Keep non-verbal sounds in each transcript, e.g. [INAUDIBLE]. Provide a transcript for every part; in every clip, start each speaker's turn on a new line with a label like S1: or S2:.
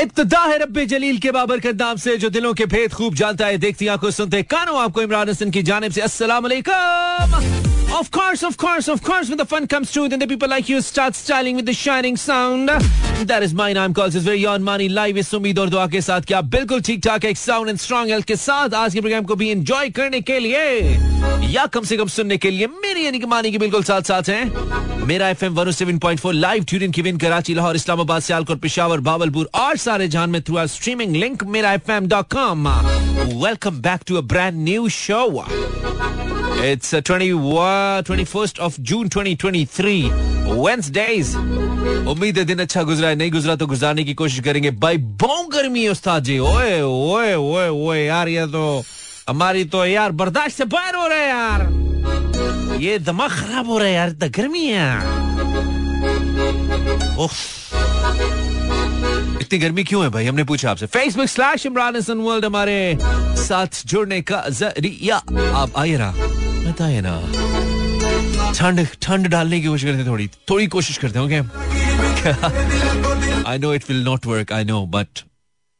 S1: इब्तदा है रब्बे जलील के बाबर के नाम से, जो दिलों के भेद खूब जानता है, देखती आँखों सुनते कानों आपको इमरान हसन की जानब से। वालेकुम Of course, of course, of course, when the fun comes true, then the people like you start styling with the shining sound. That is my name calls is very on money live इस उम्मीद और दुआ के साथ क्या बिल्कुल ठीक ठाक एक साउंड एंड स्ट्रॉन्ग हेल्थ के साथ आज के प्रोग्राम को भी एंजॉय करने के लिए या कम से कम सुनने के लिए मेरी यानी कि मानी के बिल्कुल साथ साथ हैं मेरा F M one live tune की विन कराची लाहौर इस्लामाबाद सियालकोट पिशावर बावलपुर और सारे जान में थ्रू स्ट्रीमिंग लिंक मेरा F M dot com welcome back to a It's uh, 20, uh, 21st of June 2023, Wednesdays. उम्मीद है दिन अच्छा गुजरा है नहीं गुजरा तो गुजारने की कोशिश करेंगे। भाई बहुत गर्मी उस्ताद जी। ओए ओए ओए ओए यार ये तो हमारी तो यार बर्दाश्त से बाहर हो रहा है यार। ये दिमाग खराब हो रहा है यार इतना गर्मी है। इतनी गर्मी क्यों है भाई? हमने पूछा आपसे। Facebook slash Imran Hasan world हमारे साथ जुड़ने का ज़रिया। आप आइए ना बताइए ना ठंड ठंड डालने की कोशिश करते थोड़ी। थोड़ी कोशिश करते हैं okay I know it will not work I know but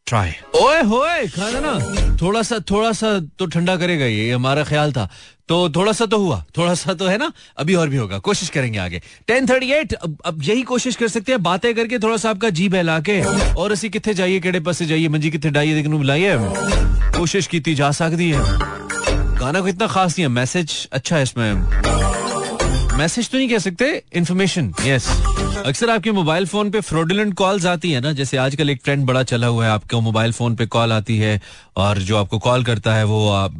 S1: try ओए होए, खाना ना। थोड़ा सा थोड़ा सा तो ठंडा करेगा ये हमारा ख्याल था। तो थोड़ा सा तो हुआ, थोड़ा सा तो है ना? अभी और भी होगा, कोशिश करेंगे आगे। टेन थर्टी एट अब यही कोशिश कर सकते हैं, बातें करके थोड़ा सा आपका जी बहला के। और असी कितने जाइए, केड़े पासे जाइए, मंजी कितने डाइए देखने बुलाइए कोशिश की जा सकती है। गाना को इतना खास नहीं है मैसेज अच्छा है इसमें। मैसेज तो नहीं कह सकते इन्फॉर्मेशन यस अक्सर आपके मोबाइल फ़ोन पे फ्रॉडुलेंट कॉल्स आती है ना जैसे आजकल एक ट्रेंड बड़ा चला हुआ है आपके मोबाइल फ़ोन पे कॉल आती है और जो आपको कॉल करता है वो आप,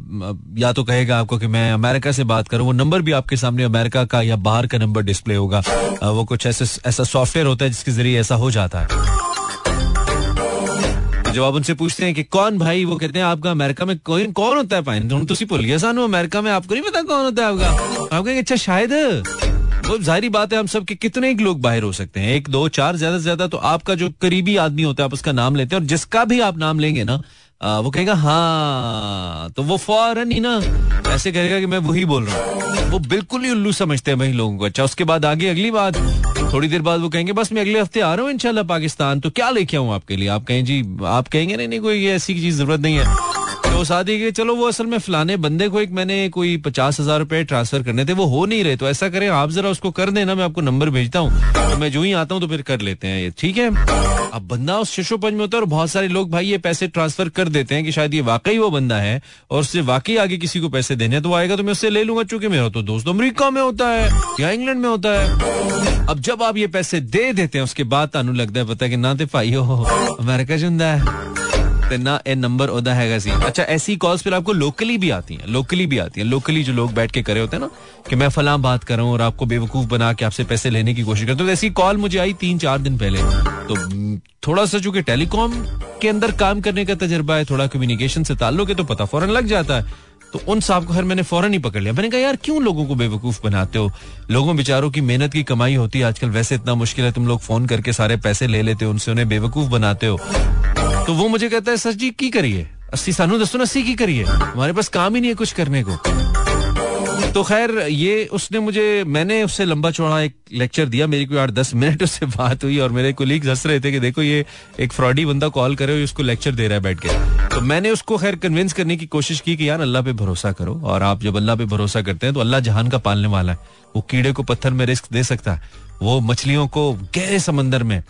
S1: या तो कहेगा आपको कि मैं अमेरिका से बात करूँ वो नंबर भी आपके सामने अमेरिका का या बाहर का नंबर डिस्प्ले होगा। वो कुछ ऐसे ऐसा सॉफ्टवेयर होता है जिसके ज़रिए ऐसा हो जाता है। जब आप उनसे पूछते हैं कि कौन भाई? वो कहते हैं आपका अमेरिका में कोई कौन होता है पाइन तुम तो भूल गया सानू अमेरिका में आपको नहीं पता कौन होता है आपका। आप कहेंगे अच्छा शायद वो ज़ाहिर बात है हम सब के कितने ही लोग बाहर हो सकते हैं। एक दो चार ज़्यादा से ज़्यादा तो आपका जो करीबी आदमी होता है आप उसका नाम लेते हैं। और जिसका भी आप नाम लेंगे ना आ, वो कहेगा हाँ। तो वो फ़ौरन ही ना ऐसे कहेगा कि मैं वही बोल रहा हूँ। वो बिल्कुल ही उल्लू समझते हैं वही लोगों को। अच्छा उसके बाद आगे अगली बात। थोड़ी देर बाद वो कहेंगे, बस मैं अगले हफ़्ते आ रहा हूँ इनशाला पाकिस्तान तो क्या लेके आऊँ आपके लिए? आप कहें, जी, आप कहेंगे, नहीं नहीं, कोई ऐसी चीज़, ज़रूरत नहीं है। तो शादी के चलो वो असल में फलाने बंदे को एक मैंने कोई पचास हज़ार रुपए ट्रांसफ़र करने थे, वो हो नहीं रहे तो ऐसा करें, आप जरा उसको कर देना, मैं आपको नंबर भेजता हूँ। तो मैं जो ही आता हूँ तो फिर कर लेते हैं ये, ठीक है? अब बंदा उस शिशोपंज में होता है और बहुत सारे लोग भाई ये पैसे ट्रांसफ़र कर देते हैं कि शायद ये वाकई वो बंदा है और उससे वाकई आगे किसी को पैसे देने तो आएगा तो मैं उससे ले लूँगा, चूँकि मेरा तो दोस्त अमरीका में होता है या इंग्लैंड में होता है। अब जब आप ये पैसे दे देते हैं, उसके बाद तानू लगता है, पता है कि ना तो भाई हो, अमेरिका चुंदा है। ए नंबर उदा हैगा सी। अच्छा ऐसी कॉल्स फिर आपको लोकली भी आती हैं लोकली भी आती हैं। लोकली जो लोग बैठ के करे होते हैं ना, कि मैं फलां बात कर रहा हूँ और आपको बेवकूफ़ बना के आपसे पैसे लेने की कोशिश करते तो ऐसी कॉल मुझे आई तीन चार दिन पहले। तो हम्म, थोड़ा सा चूँकि टेलीकॉम के अंदर काम करने का तजर्बा है, थोड़ा कम्युनिकेशन से ताल्लुक है तो पता फ़ौरन लग जाता है। तो उन साहब को हर मैंने फ़ौरन ही पकड़ लिया। मैंने कहा, यार, क्यों लोगों को बेवकूफ़ बनाते हो? लोगों बेचारों की मेहनत की कमाई होती है। आजकल वैसे इतना मुश्किल है, तुम लोग फ़ोन करके सारे पैसे ले लेते हो, उनसे उन्हें बेवकूफ़ बनाते हो। तो वो मुझे कहता है, सर जी, की करिए? अस्सी सानू दसो अस्सी की करिए हमारे पास काम ही नहीं है कुछ करने को। तो खैर, ये उसने मुझे, मैंने उससे लंबा चौड़ा एक लेक्चर दिया। मेरी कोई आठ दस मिनट उससे बात हुई और मेरे कोलीग हंस रहे थे कि देखो, ये एक फ्रॉडी बंदा कॉल करे उसको लेक्चर दे रहा है बैठ के। तो मैंने उसको खैर कन्विंस करने की कोशिश की कि यार, अल्लाह पे भरोसा करो और आप जब अल्लाह पे भरोसा करते हैं तो अल्लाह जहान का पालने वाला है। वो कीड़े को पत्थर में रिस्क दे सकता है। वो मछलियों को गहरे समंदर में,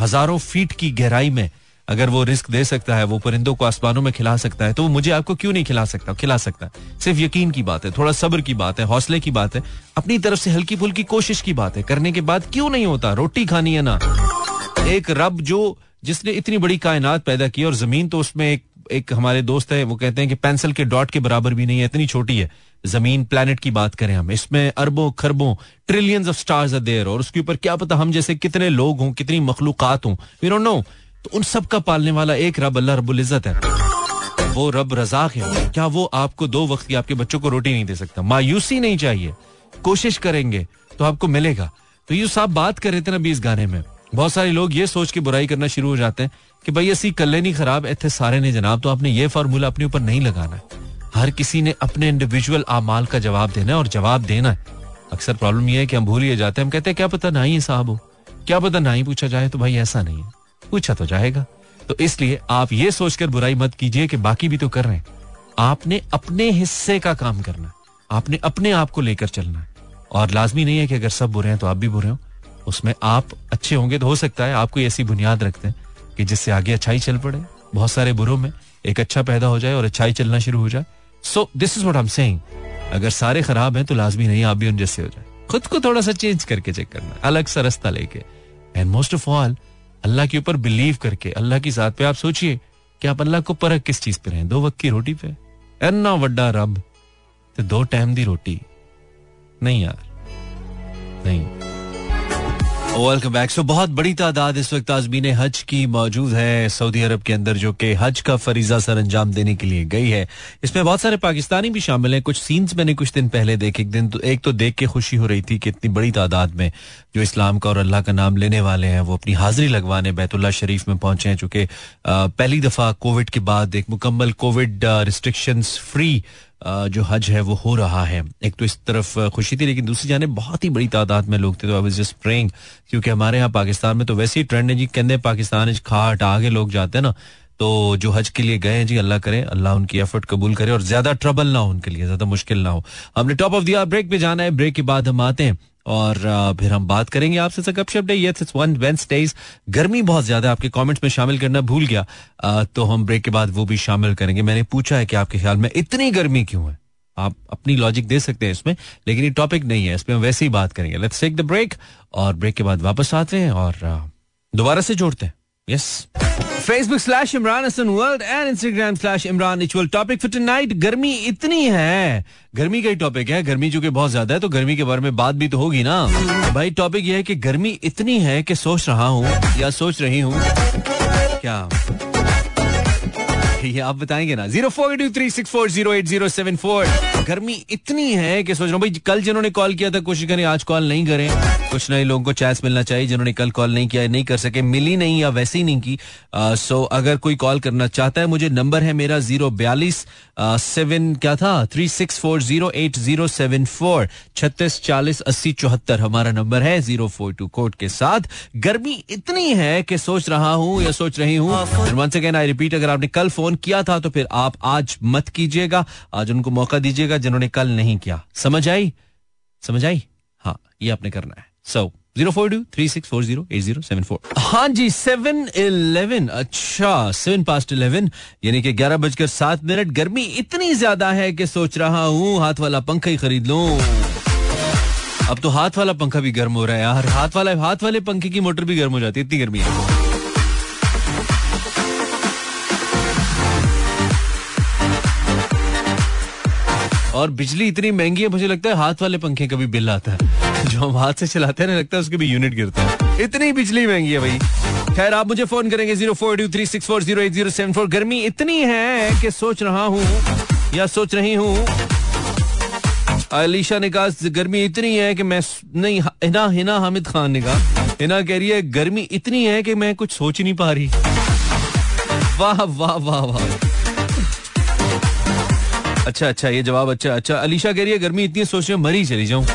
S1: हज़ारों फीट की गहराई में अगर वो रिस्क दे सकता है, वो परिंदों को आसमानों में खिला सकता है तो वो मुझे आपको क्यों नहीं खिला सकता? खिला सकता है। सिर्फ़ यकीन की बात है, थोड़ा सब्र की बात है, हौसले की बात है, अपनी तरफ़ से हल्की फुल्की कोशिश की बात है। करने के बाद क्यों नहीं होता? रोटी खानी है ना? एक रब जो, जिसने इतनी बड़ी कायनात पैदा की और ज़मीन तो उसमें एक एक हमारे दोस्त है, वो कहते हैं कि पेंसिल के डॉट के बराबर भी नहीं है, इतनी छोटी है। ज़मीन प्लेनेट की बात करें हम, इसमें अरबों, खरबों ट्रिलियंस ऑफ़ स्टार्स देयर और उसके ऊपर क्या पता हम जैसे कितने लोग हों, कितनी मखलूकत हों। वी डोंट नो तो उन सब का पालने वाला एक रब अल्लाह रब्बुल इज़्ज़त है। वो रब रजाक है। क्या वो आपको दो वक्त की आपके बच्चों को रोटी नहीं दे सकता? मायूसी नहीं चाहिए। कोशिश करेंगे तो आपको मिलेगा। तो ये साहब बात कर रहे थे ना इस गाने में। बहुत सारे लोग ये सोच के बुराई करना शुरू हो जाते हैं कि भाई, ऐसी कल्ले नहीं खराब इतने सारे ने जनाब तो आपने ये फार्मूला अपने ऊपर नहीं लगाना है। हर किसी ने अपने इंडिविजुअल आमाल का जवाब देना है और जवाब देना है। अक्सर प्रॉब्लम यह है कि हम भूल ही जाते हैं। हम कहते हैं, क्या पता ना ही साहब हो? क्या पता ना ही पूछा जाए? तो भाई, ऐसा नहीं है। पूछा तो जाएगा। तो इसलिए आप ये सोचकर बुराई मत कीजिए कि बाकी भी तो कर रहे हैं। आपने अपने हिस्से का काम करना आपने अपने आप को लेकर चलना है। और लाजमी नहीं है कि अगर सब बुरे हैं तो आप भी बुरे हो। उसमें आप अच्छे होंगे तो हो सकता है आप कोई ऐसी बुनियाद रखते हैं कि जिससे आगे अच्छाई चल पड़े। बहुत सारे बुरों में एक अच्छा पैदा हो जाए और अच्छाई चलना शुरू हो जाए। So this is what am saying अगर सारे खराब हैं तो लाजमी नहीं, आप भी उन जैसे हो जाए। खुद को थोड़ा सा चेंज करके चेक करना, अलग सा रास्ता लेके। And most of all Allah के ऊपर बिलीव करके, अल्लाह की जात पे आप सोचिए कि आप अल्लाह को परख किस चीज़ पे रहे दो वक्त की रोटी पे। एना वड्डा रब तो दो टाइम दी रोटी। नहीं यार, नहीं। वेलकम बैक सो बहुत बड़ी तादाद इस वक्त आजमीन हज की मौजूद है सऊदी अरब के अंदर, जो कि हज का फरीजा सर अंजाम देने के लिए गई है। इसमें बहुत सारे पाकिस्तानी भी शामिल हैं। कुछ सीन्स मैंने कुछ दिन पहले देखे। एक दिन तो एक तो देख के खुशी हो रही थी कि इतनी बड़ी तादाद में जो इस्लाम का और अल्लाह का नाम लेने वाले हैं, वो अपनी हाजिरी लगवाने बैतुल्ला शरीफ में पहुँचे हैं चूँकि पहली दफ़ा कोविड के बाद एक मुकम्मल कोविड रिस्ट्रिक्शंस फ्री जो हज है, वो हो रहा है। एक तो इस तरफ़ खुशी थी, लेकिन दूसरी जाने, बहुत ही बड़ी तादाद में लोग थे तो आई वाज जस्ट प्रेइंग क्योंकि हमारे यहाँ पाकिस्तान में तो वैसे ही ट्रेंड है जी, कहते हैं पाकिस्तान खाट, आगे लोग जाते हैं ना तो जो हज के लिए गए हैं जी, अल्लाह करे, अल्लाह उनकी एफर्ट कबूल करे, और ज़्यादा ट्रबल ना हो उनके लिए, ज़्यादा मुश्किल ना हो। हमने टॉप ऑफ़ दिया ब्रेक पे जाना है ब्रेक के बाद हम आते हैं। और फिर हम बात करेंगे आपसे गपशप डे यस इट्स वन गर्मी बहुत ज़्यादा आपके कमेंट्स में शामिल करना भूल गया। तो हम ब्रेक के बाद वो भी शामिल करेंगे। मैंने पूछा है कि आपके ख्याल में इतनी गर्मी क्यों है? आप अपनी लॉजिक दे सकते हैं इसमें, लेकिन ये टॉपिक नहीं है। इसमें हम वैसे ही बात करेंगे। लेट्स टेक द ब्रेक और ब्रेक के बाद वापस आते हैं और दोबारा से जोड़ते हैं। Facebook slash Imran Hasan world and Instagram slash Imran इचुअल topic for tonight गर्मी इतनी है। गर्मी का ही टॉपिक है। गर्मी जो कि बहुत ज़्यादा है तो गर्मी के बारे में बात भी तो होगी ना। भाई टॉपिक यह है कि गर्मी इतनी है कि सोच रहा हूँ या सोच रही हूँ। क्या? [LAUGHS] ये आप बताएँगे ना। Zero four two three six four zero eight zero seven four गर्मी इतनी है कि सोच रहा हूँ भाई कल जिन्होंने कॉल किया था कोशिश करें आज कॉल नहीं करें। कुछ नए लोगों को चांस मिलना चाहिए जिन्होंने कल कॉल नहीं किया नहीं कर सके मिली नहीं या वैसे ही नहीं की। सो अगर कोई कॉल करना चाहता है मुझे नंबर है मेरा ज़ीरो बयालीस सेवन क्या था? Three six four zero eight zero seven four छत्तीस चालीस अस्सी चौहत्तर हमारा नंबर है ज़ीरो फोर टू कोड के साथ। गर्मी इतनी है कि सोच रहा हूँ या सोच रही हूँ। आई रिपीट अगर आपने कल फ़ोन किया था तो फिर आप आज मत कीजिएगा, आज उनको मौका दीजिएगा जिन्होंने कल नहीं किया। समझ आई? समझ आई? हाँ ये आपने करना है। So zero four two three six four zero eight zero seven four हाँ जी सेवन इलेवन अच्छा सेवन पास्ट इलेवन यानी कि ग्यारह बजकर सात मिनट। गर्मी इतनी ज़्यादा है कि सोच रहा हूँ, हाथ वाला पंखा ही खरीद लूँ। अब तो हाथ वाला पंखा भी गर्म हो रहा है यार। हाथ वाला, हाथ वाले पंखे की मोटर भी गर्म हो जाती है, इतनी गर्मी है। और बिजली इतनी महँगी है, मुझे लगता है हाथ वाले पंखे का भी बिल आता है। जो हम हाथ से चलाते हैं ना, लगता है उसके भी यूनिट गिरता है। इतनी बिजली महँगी है भाई। खैर, आप मुझे फ़ोन करेंगे zero four two three six four zero eight zero seven four गर्मी इतनी है कि सोच रहा हूँ, या सोच रही हूँ, अलीशा ने कहा, गर्मी इतनी है कि मैं नहीं हिना हिना हामिद खान ने कहा हिना कह रही है, गर्मी इतनी है कि मैं कुछ सोच नहीं पा रही। वाह वाह वाह वाह। अच्छा अच्छा ये जवाब अच्छा अच्छा। अलीशा कह रही है, गर्मी इतनी सोच रही मरी चली जाऊँ।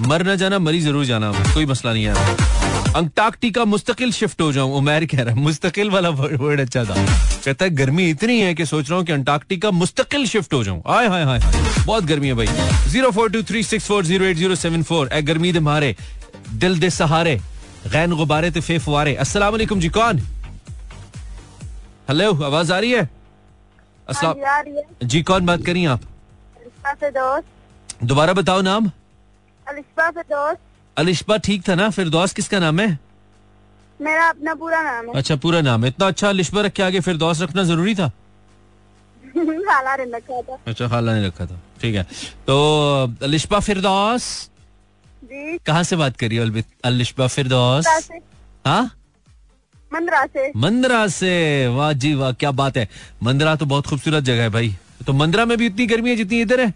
S1: मर ना जाना, मरी ज़रूर जाना, कोई मसला नहीं है। अंटार्कटिका मुस्तकिल शिफ्ट हो जाऊँ, उमैर कह रहा है। मुस्तकिल वाला वर्ड अच्छा था। कहता है, गर्मी इतनी है कि सोच रहा हूँ कि अंटार्कटिका मुस्तकिल शिफ्ट हो जाऊँ। आय हाय हाय बहुत गर्मी है भाई। Zero four two three six four zero eight zero seven four. ए गर्मी दे मारे, दिल दे सहारे, गैन गुब्बारे ते फे फुआरे। अस्सलाम वालेकुम जी, कौन? हेलो आवाज़ आ रही है
S2: हाँ?
S1: जी कौन बात करी आप? दोबारा बताओ नाम। अलिशबा ठीक था ना? फिर दोस्त किसका नाम है?
S2: मेरा अपना पूरा नाम है।
S1: अच्छा पूरा नाम है। इतना अच्छा अलिशबा रख के आगे फिर दोस्त रखना ज़रूरी था?
S2: खाला ने रखा था।
S1: अच्छा खाला ने रखा था। ठीक है। तो अलिशबा फिरदौस?
S2: जी।
S1: कहाँ से बात करिए अलिशबा फिरदौस? हाँ?
S2: मंदरा से।
S1: मंदरा से। वाह जी वाह क्या बात है। मंदरा तो बहुत खूबसूरत जगह है भाई। तो मंदरा में भी इतनी गर्मी है जितनी इधर है?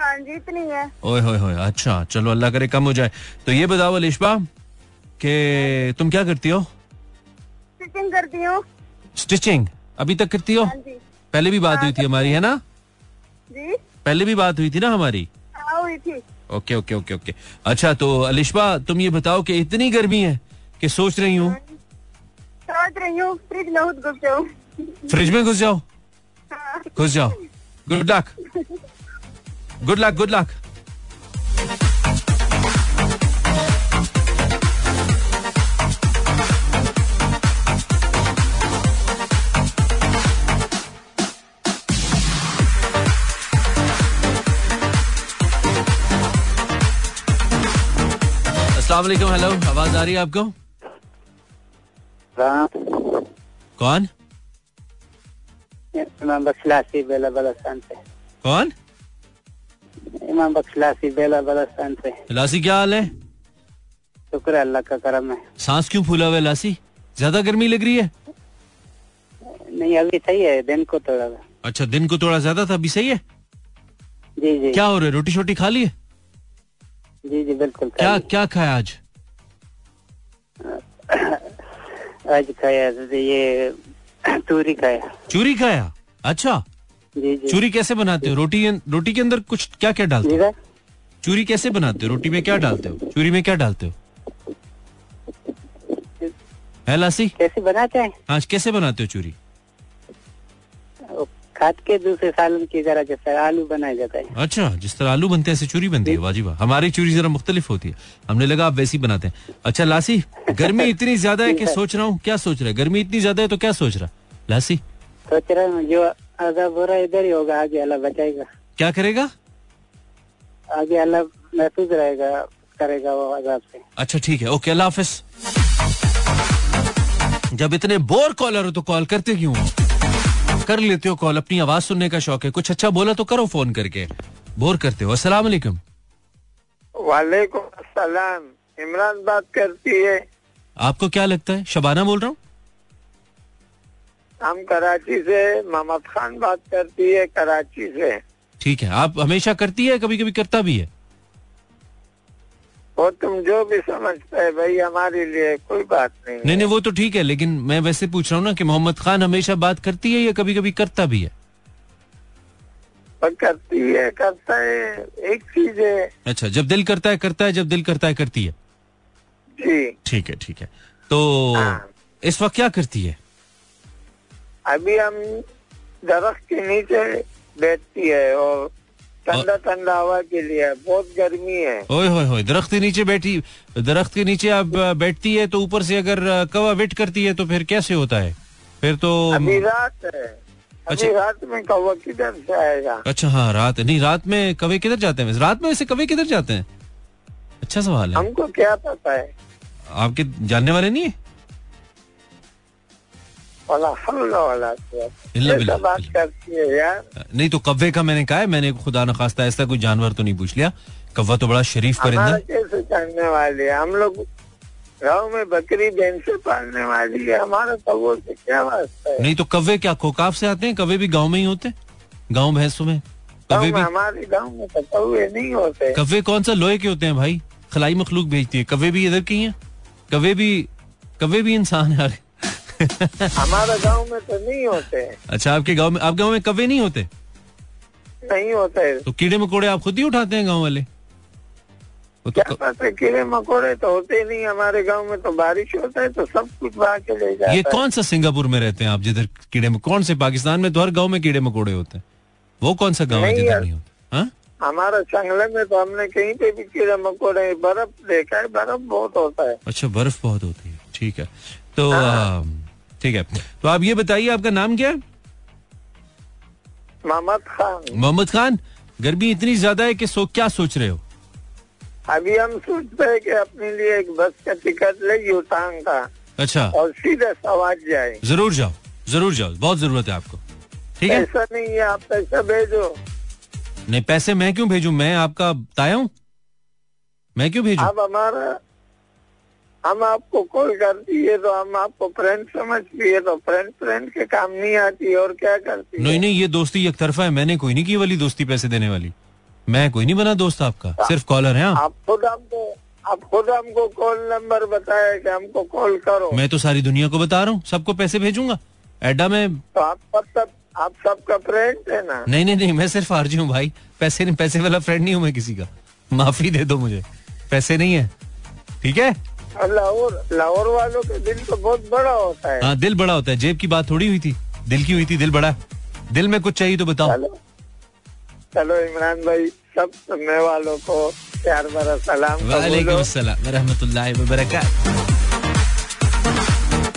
S2: हाँ जी इतनी है।
S1: ओए होए होए अच्छा चलो अल्लाह करे कम हो जाए। तो ये बताओ अलिशबा के तुम क्या करती हो?
S2: स्टिचिंग करती हूँ।
S1: स्टिचिंग? अभी तक करती हो?
S2: हाँ जी।
S1: पहले भी बात
S2: हाँ,
S1: हुई थी हमारी है। ना?
S2: जी।
S1: पहले भी बात हुई थी ना हमारी?
S2: हाँ हुई थी।
S1: Okay okay okay okay. अच्छा तो अलिशबा तुम ये बताओ कि इतनी गर्मी है कि सोच रही हूँ।
S2: सोच रही हूँ फ्रिज में खुद घुस जाऊँ
S1: फ्रिज में घुस जाओ घुस जाओ good luck good luck good luck अस्सलाम वालेकुम हेलो आवाज़ आ रही है आपको? कौन
S3: इमाम बख्शलासी बेला बलस्तान से
S1: कौन
S3: इमाम बख्शलासी बेला बलस्तान से
S1: लासी क्या हाल है
S3: शुक्र अल्लाह का करम है
S1: सांस क्यों फूला हुआ लासी ज़्यादा गर्मी लग रही है
S3: नहीं अभी सही है दिन को थोड़ा
S1: अच्छा दिन को थोड़ा ज़्यादा था अभी सही है
S3: जी जी
S1: क्या हो रहा है रोटी शोटी खा ली है
S3: जी जी बिल्कुल
S1: क्या। क्या खाया आज
S3: आज खाया ये [CLEARS THROAT] चूरी खाया।
S1: चूरी खाया? अच्छा।
S3: जी जी।
S1: चूरी कैसे बनाते हो? रोटी रोटी के अंदर कुछ क्या क्या डालते हो? चूरी कैसे बनाते हो? रोटी में क्या डालते हो? चूरी में क्या डालते हो? है लासी?
S3: कैसे बनाते हैं?
S1: आज कैसे बनाते हो चूरी?
S3: खाद के दूसरे सालन की तरह जैसे आलू बनाया जाता है।
S1: अच्छा जिस तरह आलू बनते हैं ऐसे चूरी बनती है। वाजिबा। हमारी चूरी जरा मुख्तलिफ़ होती है। हमने लगा आप वैसी बनाते हैं। अच्छा लासी गर्मी इतनी ज़्यादा है कि [LAUGHS] सोच रहा हूँ क्या सोच रहा है? गर्मी इतनी ज़्यादा है तो क्या सोच रहा लासी।
S3: सोच रहा हूँ जो अजाब हो रहा है इधर ही होगा आगे अल्लाह बचाएगा।
S1: क्या करेगा?
S3: आगे अल्लाह महफूज रहेगा करेगा वो अजाब से।
S1: अच्छा ठीक है। ओके अल्लाह हाफिज। जब इतने बोर कॉलर हो तो कॉल करते क्यों हो? कर लेते हो कॉल अपनी आवाज़ सुनने का शौक है। कुछ अच्छा बोला तो करो फ़ोन करके। बोर करते हो। अस्सलाम वालेकुम।
S4: वालेकुम अस्सलाम। इमरान बात करती है।
S1: आपको क्या लगता है? शबाना बोल रहा हूँ।
S4: हम कराची से मोहम्मद खान बात करती है कराची से।
S1: ठीक है। आप हमेशा करती है कभी कभी करता भी है?
S4: वो तुम जो भी समझते है भाई हमारे लिए कोई बात नहीं
S1: नहीं नहीं वो तो ठीक है लेकिन मैं वैसे पूछ रहा हूँ ना कि मोहम्मद खान हमेशा बात करती है या कभी कभी करता भी है?
S4: करती है करता है एक चीज़ है।
S1: अच्छा जब दिल करता है करता है जब दिल करता है करती है।
S4: जी।
S1: ठीक है ठीक है। तो
S4: हाँ।
S1: इस वक्त क्या करती है?
S4: अभी हम दरख्त के नीचे बैठती है और ठंडा ठंडा हवा के लिए बहुत गर्मी है।
S1: ओए होए होए दरख्त के नीचे बैठी दरख्त के नीचे आप बैठती है तो ऊपर से अगर कवा वेट करती है तो फिर कैसे होता है? फिर तो
S4: अभी रात है।
S1: अच्छा।
S4: रात में कौवा किधर से आएगा?
S1: अच्छा हाँ रात नहीं रात में कवे किधर जाते हैं? रात में वैसे कवे किधर जाते हैं? अच्छा सवाल है।
S4: हमको क्या पता है?
S1: आपके जानने वाले नहीं है?
S4: बात करती है यार
S1: नहीं तो कव्वे का मैंने कहा है मैंने खुदा न खास्ता ऐसा कोई जानवर तो नहीं पूछ लिया कव्वा तो बड़ा शरीफ परिंदा
S4: कैसे जानने वाले हम लोग गाँव में बकरी भैंसे पालने वाली है हमारा कबूल से क्या वास्ता है
S1: नहीं तो कव्वे क्या कोकाफ से आते हैं कव्वे भी गाँव में ही होते गाँव भैंसों में कव्वे भी
S4: हमारे गाँव में तो कौए नहीं होते
S1: कव्वे कौन सा लोहे के होते हैं भाई खलाई मखलूक भेजती है कव्वे भी इधर की है कव्वे भी कव्वे भी इंसान है। [LAUGHS]
S4: हमारा गाँव में तो नहीं होते।
S1: अच्छा आपके गाँव में आप गाँव में कव्वे नहीं होते?
S4: नहीं होते।
S1: तो कीड़े मकोड़े आप खुद ही उठाते हैं गाँव वाले? तो
S4: कीड़े मकोड़े तो होते नहीं हमारे गाँव में तो बारिश होता है तो सब कुछ बहा के ले जाता
S1: ये
S4: है।
S1: कौन सा सिंगापुर में रहते हैं आप जिधर कीड़े में कौन से पाकिस्तान में तो हर गाँव में कीड़े मकोड़े होते हैं? वो कौन सा गाँव है जिधर नहीं होते? हाँ?
S4: हमारा चंगले में तो हमने कहीं पे भी कीड़े मकोड़े बर्फ़ देखा है बर्फ़ बहुत होता है।
S1: अच्छा बर्फ़ बहुत होती है ठीक है। तो आ, ठीक है। तो आप ये बताइए आपका नाम क्या है?
S4: मोहम्मद खान।
S1: मोहम्मद खान गर्मी इतनी ज़्यादा है कि सो क्या सोच रहे हो?
S4: अभी हम सोचते हैं कि अपने लिए एक बस का टिकट ले यूटांग का।
S1: अच्छा।
S4: और सीधे सवाज जाए।
S1: ज़रूर जाओ ज़रूर जाओ बहुत ज़रूरत है आपको। ठीक है?
S4: ऐसा नहीं है आप पैसा भेजो।
S1: नहीं पैसे मैं क्यों भेजूं? मैं आपका ताया हूँ? मैं क्यों भेजू?
S4: आप हमारा हम आपको कॉल करती है तो हम आपको फ्रेंड समझती है तो फ्रेंड फ्रेंड के काम नहीं आती और क्या करती
S1: नहीं नहीं ये दोस्ती एक तरफा है। मैंने कोई नहीं की वाली दोस्ती पैसे देने वाली। मैं कोई नहीं बना दोस्त आपका। सिर्फ़ कॉलर है आप।
S4: खुद हमको आप खुद हमको कॉल नंबर बताए कि हमको कॉल करो।
S1: मैं तो सारी दुनिया को बता रहा हूँ। सबको पैसे भेजूँगा। एडा में
S4: तो आप सब सब आप सबका फ्रेंड है ना?
S1: नहीं नहीं नहीं मैं सिर्फ़ आरजी हूँ भाई। पैसे नहीं पैसे वाला फ्रेंड नहीं हूँ मैं किसी का। माफ़ी दे दो मुझे। पैसे नहीं है। ठीक है?
S4: और लाहौर लाहौर वालों के दिल तो बहुत बड़ा होता है।
S1: हाँ दिल बड़ा होता है। जेब की बात थोड़ी हुई थी। दिल की हुई थी दिल बड़ा। दिल में कुछ चाहिए तो बताओ।
S4: चलो। चलो इमरान भाई सब सुनने वालों को प्यार भरा सलाम वरहमत
S1: वालेकुम अस्सलाम रहमतुल्लाहि व बरकात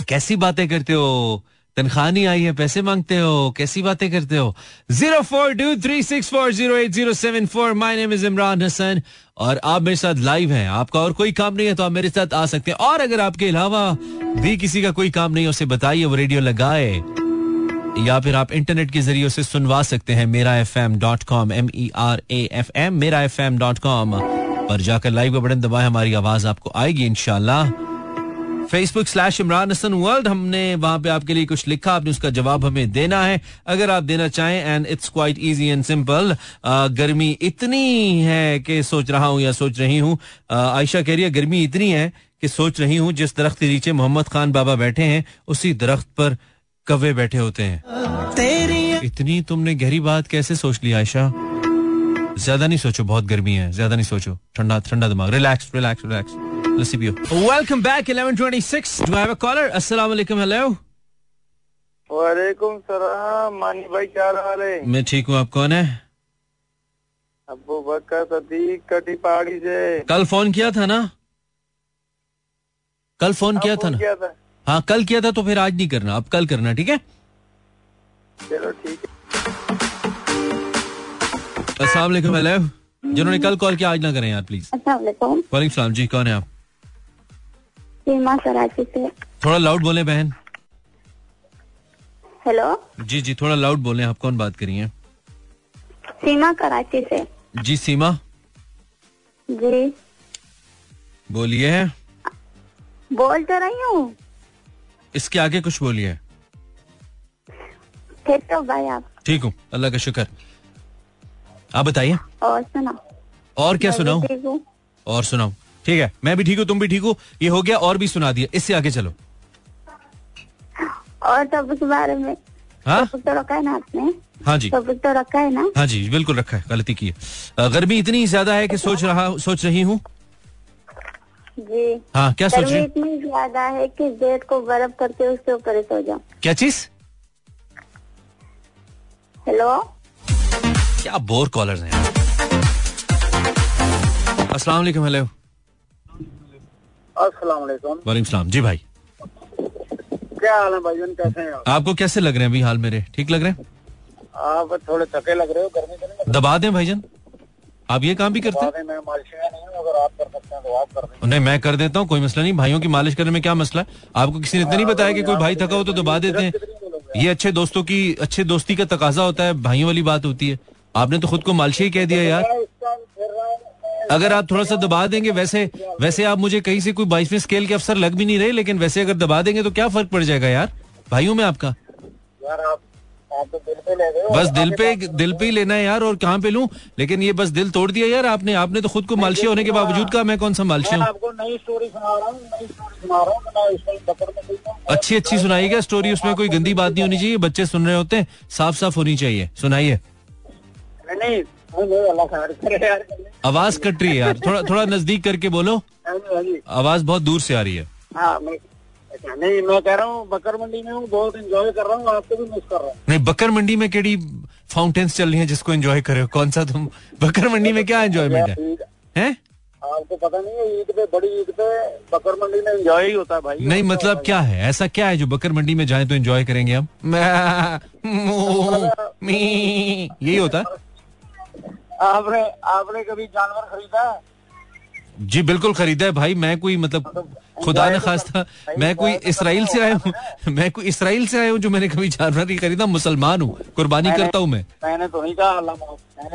S1: कैसी बातें करते हो? तनख्वाह नहीं आई है, पैसे मांगते हो, कैसी बातें करते हो? Zero four two three six four zero eight zero seven four my name is Imran Hasan और आप मेरे साथ लाइव हैं। आपका और कोई काम नहीं है तो आप मेरे साथ आ सकते हैं। और अगर आपके अलावा भी किसी का कोई काम नहीं है, उसे बताइए, वो रेडियो लगाए, या फिर आप इंटरनेट के ज़रिए उसे सुनवा सकते हैं, Mera F M dot com M E R A F M Mera F M dot com पर जाकर लाइव का बटन दबाए, हमारी आवाज़ आपको आएगी इनशाला Facebook slash Imran Hasan world हमने वहाँ पे आपके लिए कुछ लिखा आपने उसका जवाब हमें देना है। अगर आप देना चाहें and it's quite easy and simple गर्मी इतनी है कि सोच रहा हूँ या सोच रही हूँ। आयशा कह रही है गर्मी इतनी है कि सोच रही हूँ जिस दरख्त के नीचे मोहम्मद खान बाबा बैठे हैं उसी दरख्त पर कवे बैठे होते हैं। इतनी तुमने गहरी बात कैसे सोच ली आयशा? ज़्यादा नहीं सोचो बहुत गर्मी है ज़्यादा नहीं सोचो। ठंडा ठंडा दिमाग रिलैक्स रिलैक्स रिलैक्स लस्सी पियो welcome back 1126 do have a caller अस्सलाम वालेकुम हेलो
S4: वालेकुम सलाम। मानी भाई क्या हाल है?
S1: मैं ठीक हूँ आप कौन है?
S4: अबू बकर सदीक कटी पहाड़ी से।
S1: कल फ़ोन किया था ना? कल फ़ोन किया
S4: हाँ,
S1: था ना?
S4: किया था।
S1: हाँ कल किया था तो फिर आज नहीं करना। अब कल करना ठीक है?
S4: चलो ठीक है।
S1: अस्सलाम वालेकुम हेलो जिन्होंने कल कॉल किया आज ना करें यार प्लीज़ वालेकुम। जी कौन है आप?
S2: सीमा कराची से।
S1: थोड़ा लाउड बोले बहन।
S2: हेलो?
S1: जी जी थोड़ा लाउड बोले आप कौन बात करी हैं?
S2: सीमा कराची से।
S1: जी सीमा।
S2: जी।
S1: बोलिए।
S2: बोल तो रही हूँ।
S1: इसके आगे कुछ बोलिए।
S2: ठीक हो भाई आप।
S1: ठीक हूँ अल्लाह का शुक्र। आप बताइए।
S2: और सुना
S1: और क्या सुनाऊं? और सुनाऊं? ठीक है? मैं भी ठीक हूँ तुम भी ठीक हो। ये हो गया और भी सुना दिया। इससे आगे चलो।
S2: और सब उस बारे में?
S1: हाँ?
S2: तो रखा है ना आपने?
S1: हाँ जी।
S2: तो रखा है ना?
S1: हाँ जी बिल्कुल रखा है गलती की है। गर्मी इतनी ज़्यादा है कि सोच रहा सोच रही हूँ।
S2: जी।
S1: हाँ क्या सोच रही
S2: इतनी ज़्यादा है कि बेड को बर्फ़ करके उसके ऊपर सो जाओ।
S1: क्या चीज़?
S2: हेलो?
S1: क्या बोर कॉलर हैं अस्सलाम वालेकुम हेलो।
S4: वालेकुम
S1: जी भाई।
S4: क्या हाल है भाईजान कैसे हैं
S1: आपको कैसे लग रहे हैं अभी हाल मेरे? ठीक लग रहे हैं?
S4: आप थोड़े थके लग रहे हो गर्मी लिए
S1: दबा दें भाईजान। आप ये काम भी करते हैं?
S4: मैं मालिशिया नहीं अगर आप कर सकते हैं तो आप कर
S1: नहीं मैं कर देता हूँ कोई मसला नहीं। भाइयों की मालिश करने में क्या मसला है? आपको किसी ने इतना नहीं बताया कि कोई भाई थका हो तो दबा देते हैं। ये अच्छे दोस्तों की अच्छे दोस्ती का तकाजा होता है भाइयों वाली बात होती है। आपने तो खुद को मालशी ही कह दिया यार। अगर आप थोड़ा सा दबा देंगे वैसे वैसे आप मुझे कहीं से कोई बाईसवें स्केल के अफसर लग भी नहीं रहे लेकिन वैसे अगर दबा देंगे तो क्या फ़र्क पड़ जाएगा यार? भाइयों में आपका?
S4: यार आप आप तो दिल पे ले गए हो।
S1: बस दिल पे दिल पे ही लेना है यार और कहाँ पे लूँ? लेकिन ये बस दिल तोड़ दिया यार आपने। आपने तो खुद को मालशी होने के बावजूद कहा मैं कौन सा मालशी हूँ? अच्छी अच्छी सुनाइएगा स्टोरी उसमें कोई गंदी बात नहीं होनी चाहिए बच्चे सुन रहे होते हैं साफ़ साफ़ होनी चाहिए। सुनाइए।
S4: नहीं
S1: आवाज़ कट रही है यार। थोड़ा थोड़ा नज़दीक करके बोलो। आवाज़ बहुत दूर से आ रही है।
S4: नहीं मैं कह रहा हूँ बकर मंडी में हूँ बहुत एंजॉय कर रहा हूँ आपको भी मिस कर रहा हूँ।
S1: नहीं बकर मंडी में केड़ी फाउंटेन्स चल रही हैं जिसको एंजॉय करे? कौन सा तुम बकर मंडी में क्या एंजॉयमेंट है? हैं?
S4: आपको पता नहीं है ईद पे बड़ी ईद पे बकर मंडी में एंजॉय ही होता है भाई।
S1: नहीं मतलब क्या है? ऐसा क्या है जो बकर मंडी में जाए तो एंजॉय करेंगे हम? [LAUGHS] [LAUGHS] यही होता है।
S4: आपने आपने कभी जानवर खरीदा है?
S1: जी बिल्कुल खरीदा है भाई। मैं कोई मतलब खुदा न खास्ता मैं कोई इसराइल से आया हूँ। मैं कोई इसराइल से आया हूँ जो मैंने कभी जानवर नहीं खरीदा। मुसलमान हूँ। कुर्बानी करता हूँ मैं।
S4: मैंने तो नहीं कहा अल्लाह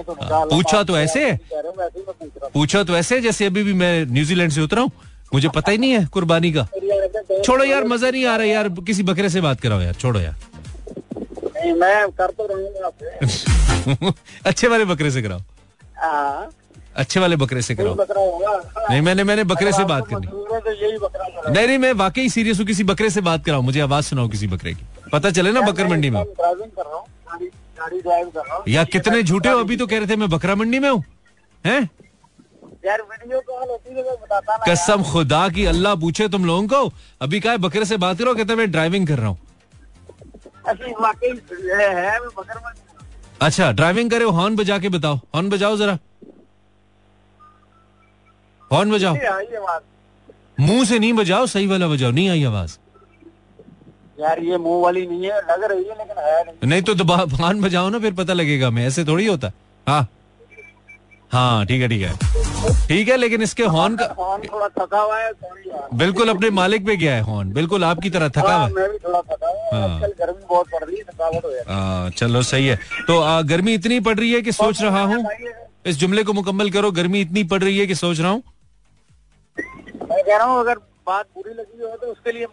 S4: तो
S1: पूछा तो ऐसे है?
S4: रहे हो, ही मैं पूछ रहा हूँ।
S1: तो ऐसे जैसे अभी भी मैं न्यूजीलैंड से उतरा हूँ। मुझे पता ही नहीं है कुर्बानी का। छोड़ो यार मज़ा नहीं आ रहा यार। किसी बकरे से बात कराओ यार छोड़ो यार।
S4: मैं कर तो आपसे। [LAUGHS]
S1: अच्छे वाले बकरे से कराओ।
S4: हाँ,
S1: अच्छे वाले बकरे से कराओ। नहीं मैंने मैंने बकरे से बात करनी।
S4: है तो।
S1: नहीं नहीं मैं वाकई सीरियस हूँ किसी बकरे से बात कराओ मुझे आवाज़ सुनाओ किसी बकरे की। पता चले ना बकर मंडी में।
S4: हूँ। हूँ।
S1: या कितने झूठे हो? अभी तो कह रहे थे मैं बकरा मंडी में हूँ। हैं?
S3: यार वीडियो होती है बताता ना
S1: कसम खुदा की अल्लाह पूछे तुम लोगों को अभी क्या है, बकरे से बात करो कहते मैं ड्राइविंग कर रहा हूँ। अच्छा ड्राइविंग करे हॉर्न बजा के बताओ। हॉर्न बजाओ जरा। हॉर्न बजाओ।
S3: ये आई आवाज़।
S1: मुँह से नहीं बजाओ सही वाला बजाओ नहीं आई आवाज़।
S3: यार ये मुँह वाली नहीं है लग रही है लेकिन है नहीं।
S1: नहीं तो दबा हॉर्न बजाओ ना फिर पता लगेगा मैं ऐसे थोड़ी होता। हाँ। हाँ ठीक है ठीक है। ठीक है लेकिन इसके हॉर्न का
S3: फ़ोन थोड़ा थका हुआ है
S1: बिल्कुल अपने मालिक पे गया है हॉर्न बिल्कुल आपकी तरह थका हुआ
S3: हाँ, मैं भी थोड़ा थका हूँ।
S1: हाँ।
S3: आजकल गर्मी बहुत पड़ रही है थकावट हो जाती
S1: आ, चलो सही है। तो आ, गर्मी इतनी पड़ रही है कि सोच रहा हूँ इस जुमले को मुकम्मल करो गर्मी इतनी पड़ रही है कि सोच रहा हूँ।
S3: मैं कह रहा हूँ अगर बात बुरी लगी हो तो उसके लिए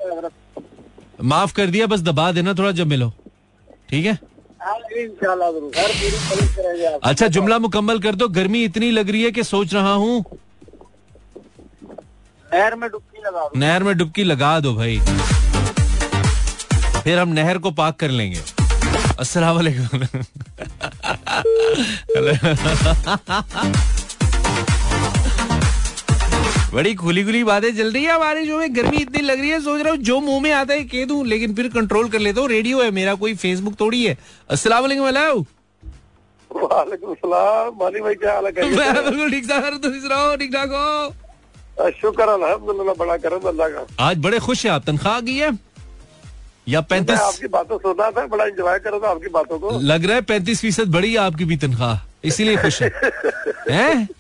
S1: माफ़ कर दिया बस दबा देना थोड़ा जब मिलो। ठीक है? अच्छा जुमला मुकम्मल कर दो। गर्मी इतनी लग रही है कि सोच रहा हूँ।
S3: नहर में डुबकी लगा
S1: नहर में डुबकी लगा दो भाई। फिर हम नहर को पाक कर लेंगे। असला वालेकुम। [LAUGHS] बड़ी खुली खुली बातें चल रही है। हमारी जो में गर्मी इतनी लग रही है सोच रहा हूँ जो मुँह में आता है कह दूँ लेकिन फिर कंट्रोल कर लेता हूँ। रेडियो है मेरा कोई फेसबुक थोड़ी है।
S5: है?
S1: बिल्कुल ठीक ठाक ठीक हो?
S5: शुक्र अल्हम्दुलिल्लाह बड़ा करम अल्लाह का।
S1: आज बड़े खुश है आप तनख्वाह आ गई है? या पैंतीस
S5: आपकी बातों सुन रहा था बड़ा इंजॉय कर रहा था आपकी बातों को।
S1: लग रहा है पैंतीस फ़ीसद बड़ी है आपकी भी तनख्वाह इसीलिए खुश है। हैं? [LAUGHS]